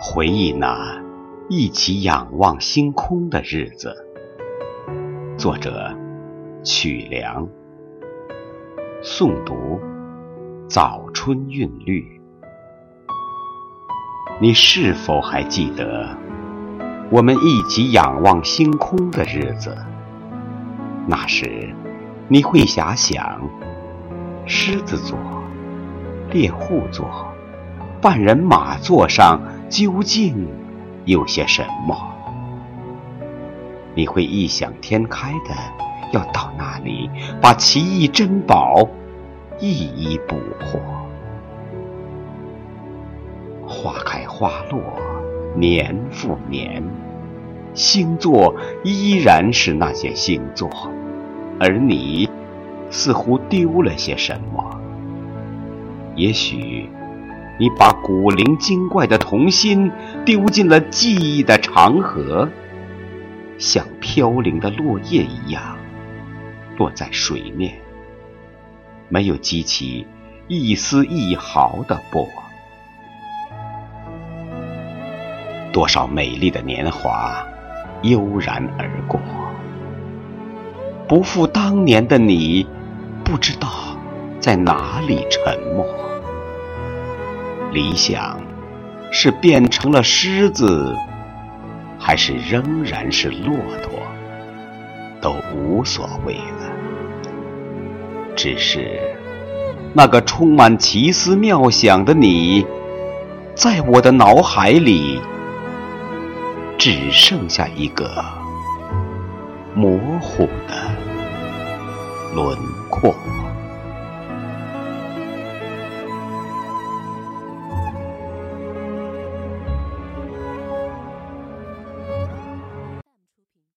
回忆那一起仰望星空的日子。作者：曲梁。诵读：早春韵律。你是否还记得我们一起仰望星空的日子？那时，你会遐想：狮子座、猎户座、半人马座上究竟有些什么？你会异想天开的要到那里，把奇异珍宝一一捕获。花开花落，年复年，星座依然是那些星座，而你似乎丢了些什么。也许你把古灵精怪的童心丢进了记忆的长河。像飘零的落叶一样落在水面，没有激起一丝一毫的波。多少美丽的年华悠然而过，不复当年的你，不知道在哪里沉默。理想是变成了狮子。还是仍然是骆驼，都无所谓了。只是那个充满奇思妙想的你，在我的脑海里，只剩下一个模糊的轮廓。